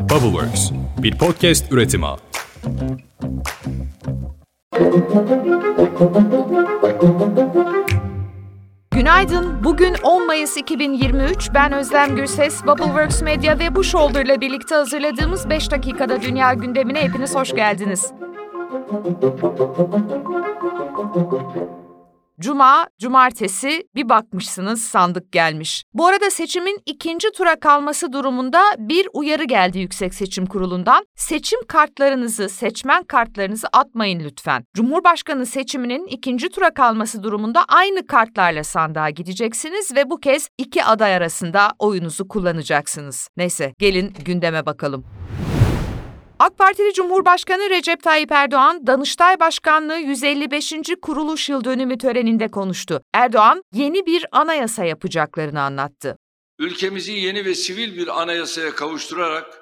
Bubbleworks, bir podcast üretimi. Günaydın. Bugün 10 Mayıs 2023. Ben Özlem Gürses. Bubbleworks Media ve bu Shoulder ile birlikte hazırladığımız 5 dakikada dünya gündemine hepiniz hoş geldiniz. Cuma, cumartesi bir bakmışsınız sandık gelmiş. Bu arada seçimin ikinci tura kalması durumunda bir uyarı geldi Yüksek Seçim Kurulu'ndan. Seçim kartlarınızı, seçmen kartlarınızı atmayın lütfen. Cumhurbaşkanı seçiminin ikinci tura kalması durumunda aynı kartlarla sandığa gideceksiniz ve bu kez iki aday arasında oyunuzu kullanacaksınız. Neyse gelin gündeme bakalım. AK Partili Cumhurbaşkanı Recep Tayyip Erdoğan, Danıştay Başkanlığı 155. kuruluş yıl dönümü töreninde konuştu. Erdoğan, yeni bir anayasa yapacaklarını anlattı. Ülkemizi yeni ve sivil bir anayasaya kavuşturarak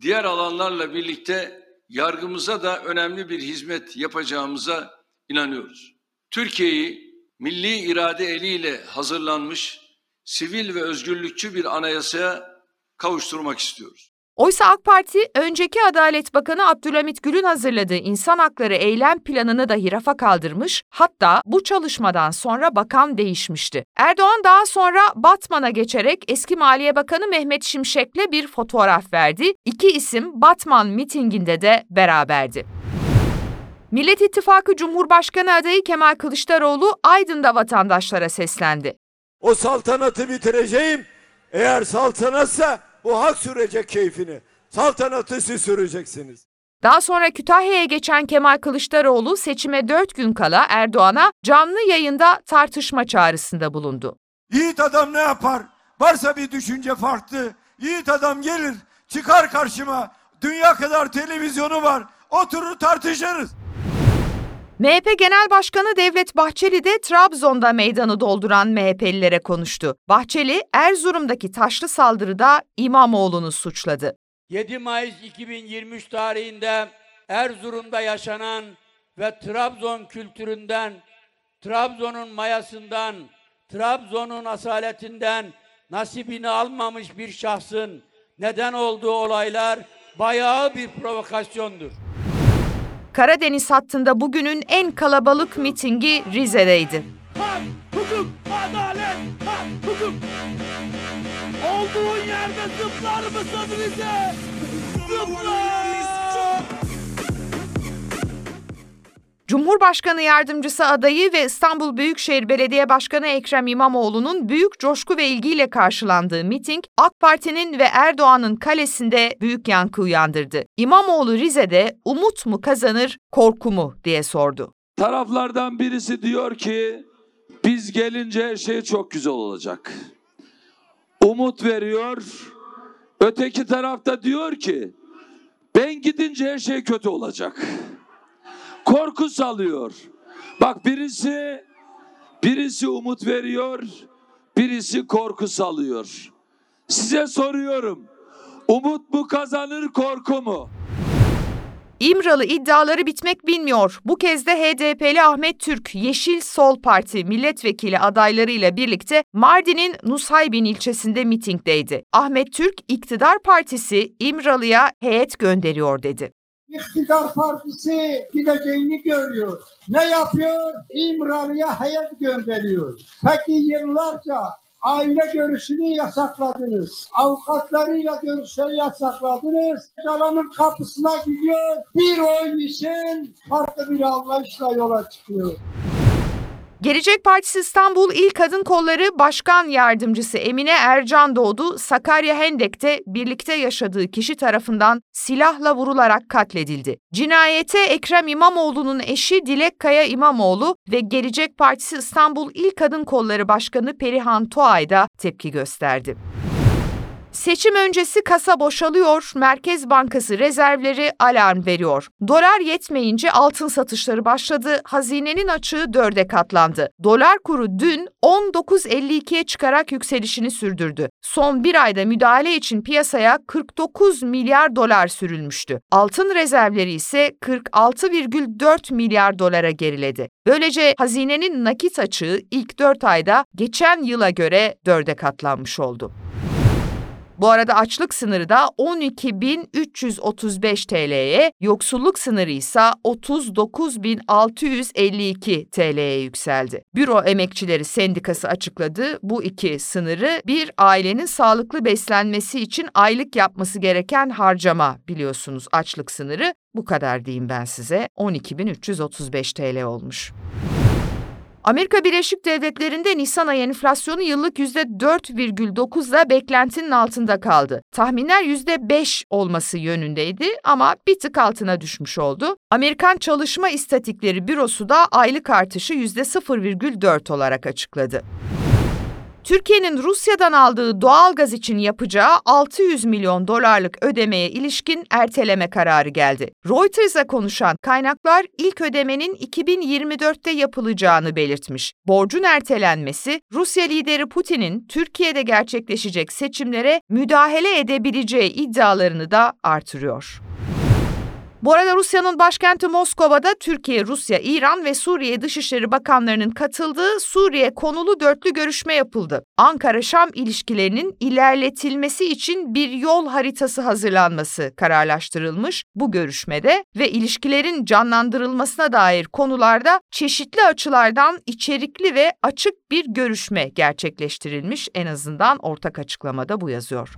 diğer alanlarla birlikte yargımıza da önemli bir hizmet yapacağımıza inanıyoruz. Türkiye'yi milli irade eliyle hazırlanmış sivil ve özgürlükçü bir anayasaya kavuşturmak istiyoruz. Oysa AK Parti, önceki Adalet Bakanı Abdülhamit Gül'ün hazırladığı insan hakları eylem planını dahi rafa kaldırmış, hatta bu çalışmadan sonra bakan değişmişti. Erdoğan daha sonra Batman'a geçerek eski Maliye Bakanı Mehmet Şimşek'le bir fotoğraf verdi. İki isim Batman mitinginde de beraberdi. Millet İttifakı Cumhurbaşkanı adayı Kemal Kılıçdaroğlu Aydın'da vatandaşlara seslendi. O saltanatı bitireceğim. Eğer saltanatsa o hak sürecek keyfini. Saltanatı siz süreceksiniz. Daha sonra Kütahya'ya geçen Kemal Kılıçdaroğlu seçime dört gün kala Erdoğan'a canlı yayında tartışma çağrısında bulundu. Yiğit adam ne yapar? Varsa bir düşünce farklı. Yiğit adam gelir, çıkar karşıma. Dünya kadar televizyonu var. Oturur tartışırız. MHP Genel Başkanı Devlet Bahçeli de Trabzon'da meydanı dolduran MHP'lilere konuştu. Bahçeli, Erzurum'daki taşlı saldırıda İmamoğlu'nu suçladı. 7 Mayıs 2023 tarihinde Erzurum'da yaşanan ve Trabzon kültüründen, Trabzon'un mayasından, Trabzon'un asaletinden nasibini almamış bir şahsın neden olduğu olaylar bayağı bir provokasyondur. Karadeniz hattında bugünün en kalabalık mitingi Rize'deydi. Hak, hukuk, adalet, hak, hukuk. Olduğun yerde zıplar mısın Rize? Zıpla! Cumhurbaşkanı yardımcısı adayı ve İstanbul Büyükşehir Belediye Başkanı Ekrem İmamoğlu'nun büyük coşku ve ilgiyle karşılandığı miting AK Parti'nin ve Erdoğan'ın kalesinde büyük yankı uyandırdı. İmamoğlu Rize'de umut mu kazanır, korku mu diye sordu. Taraflardan birisi diyor ki biz gelince her şey çok güzel olacak. Umut veriyor. Öteki tarafta diyor ki ben gidince her şey kötü olacak korku salıyor. Bak birisi birisi umut veriyor, birisi korku salıyor. Size soruyorum. Umut mu kazanır, korku mu? İmralı iddiaları bitmek bilmiyor. Bu kez de HDP'li Ahmet Türk, Yeşil Sol Parti milletvekili adaylarıyla birlikte Mardin'in Nusaybin ilçesinde mitingdeydi. Ahmet Türk, iktidar partisi İmralı'ya heyet gönderiyor dedi. İktidar Partisi gideceğini görüyor. Ne yapıyor? İmralı'ya heyet gönderiyor. Peki yıllarca aile görüşünü yasakladınız. Avukatlarıyla görüşleri yasakladınız. Calanın kapısına gidiyor. Bir oy için farklı bir anlayışla yola çıkıyor. Gelecek Partisi İstanbul İl Kadın Kolları Başkan Yardımcısı Emine Ercan doğdu. Sakarya Hendek'te birlikte yaşadığı kişi tarafından silahla vurularak katledildi. Cinayete Ekrem İmamoğlu'nun eşi Dilek Kaya İmamoğlu ve Gelecek Partisi İstanbul İl Kadın Kolları Başkanı Perihan Toay da tepki gösterdi. Seçim öncesi kasa boşalıyor, Merkez Bankası rezervleri alarm veriyor. Dolar yetmeyince altın satışları başladı, hazinenin açığı dörde katlandı. Dolar kuru dün 19.52'ye çıkarak yükselişini sürdürdü. Son bir ayda müdahale için piyasaya 49 milyar dolar sürülmüştü. Altın rezervleri ise 46,4 milyar dolara geriledi. Böylece hazinenin nakit açığı ilk 4 ayda geçen yıla göre dörde katlanmış oldu. Bu arada açlık sınırı da 12.335 TL'ye, yoksulluk sınırı ise 39.652 TL'ye yükseldi. Büro Emekçileri Sendikası açıkladı. Bu iki sınırı bir ailenin sağlıklı beslenmesi için aylık yapması gereken harcama biliyorsunuz açlık sınırı. Bu kadar diyeyim ben size. 12.335 TL olmuş. Amerika Birleşik Devletleri'nde Nisan ayı enflasyonu yıllık %4,9'la beklentinin altında kaldı. Tahminler %5 olması yönündeydi ama bir tık altına düşmüş oldu. Amerikan Çalışma İstatikleri Bürosu da aylık artışı %0,4 olarak açıkladı. Türkiye'nin Rusya'dan aldığı doğal gaz için yapacağı 600 milyon dolarlık ödemeye ilişkin erteleme kararı geldi. Reuters'a konuşan kaynaklar ilk ödemenin 2024'te yapılacağını belirtmiş. Borcun ertelenmesi Rusya lideri Putin'in Türkiye'de gerçekleşecek seçimlere müdahale edebileceği iddialarını da artırıyor. Bu arada Rusya'nın başkenti Moskova'da Türkiye, Rusya, İran ve Suriye Dışişleri Bakanlarının katıldığı Suriye konulu dörtlü görüşme yapıldı. Ankara-Şam ilişkilerinin ilerletilmesi için bir yol haritası hazırlanması kararlaştırılmış bu görüşmede ve ilişkilerin canlandırılmasına dair konularda çeşitli açılardan içerikli ve açık bir görüşme gerçekleştirilmiş en azından ortak açıklamada bu yazıyor.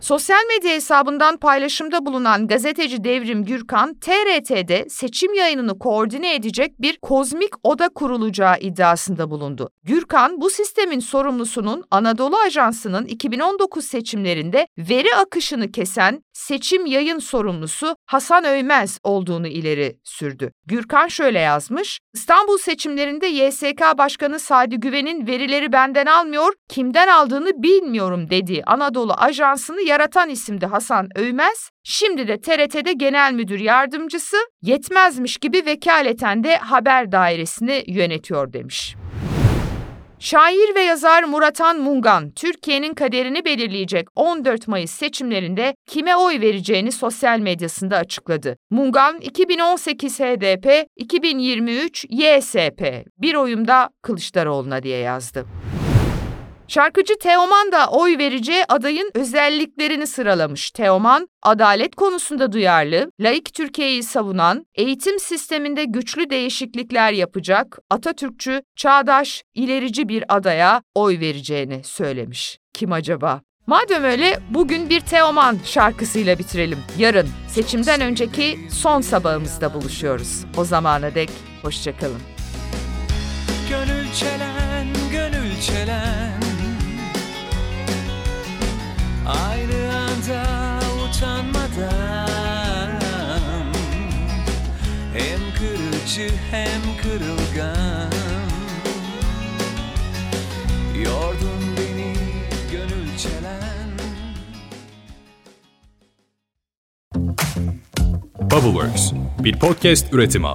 Sosyal medya hesabından paylaşımda bulunan gazeteci Devrim Gürkan, TRT'de seçim yayınını koordine edecek bir kozmik oda kurulacağı iddiasında bulundu. Gürkan, bu sistemin sorumlusunun Anadolu Ajansı'nın 2019 seçimlerinde veri akışını kesen seçim yayın sorumlusu Hasan Öymez olduğunu ileri sürdü. Gürkan şöyle yazmış, İstanbul seçimlerinde YSK Başkanı Sadi Güven'in verileri benden almıyor, kimden aldığını bilmiyorum dediği Anadolu Ajansı'nı yaratan isimdi Hasan Öymez, şimdi de TRT'de genel müdür yardımcısı yetmezmiş gibi vekaleten de haber dairesini yönetiyor demiş. Şair ve yazar Muratan Mungan, Türkiye'nin kaderini belirleyecek 14 Mayıs seçimlerinde kime oy vereceğini sosyal medyasında açıkladı. Mungan, 2018 HDP, 2023 YSP, bir oyumda Kılıçdaroğlu'na diye yazdı. Şarkıcı Teoman da oy vereceği adayın özelliklerini sıralamış. Teoman, adalet konusunda duyarlı, laik Türkiye'yi savunan, eğitim sisteminde güçlü değişiklikler yapacak, Atatürkçü, çağdaş, ilerici bir adaya oy vereceğini söylemiş. Kim acaba? Madem öyle bugün bir Teoman şarkısıyla bitirelim. Yarın seçimden önceki son sabahımızda buluşuyoruz. O zamana dek hoşçakalın. Gönül çelen, gönül çelen Aynı anda utanmadan Hem kırıcı hem kırılgan Yordun beni gönül çelen Bubbleworks bir podcast üretimi.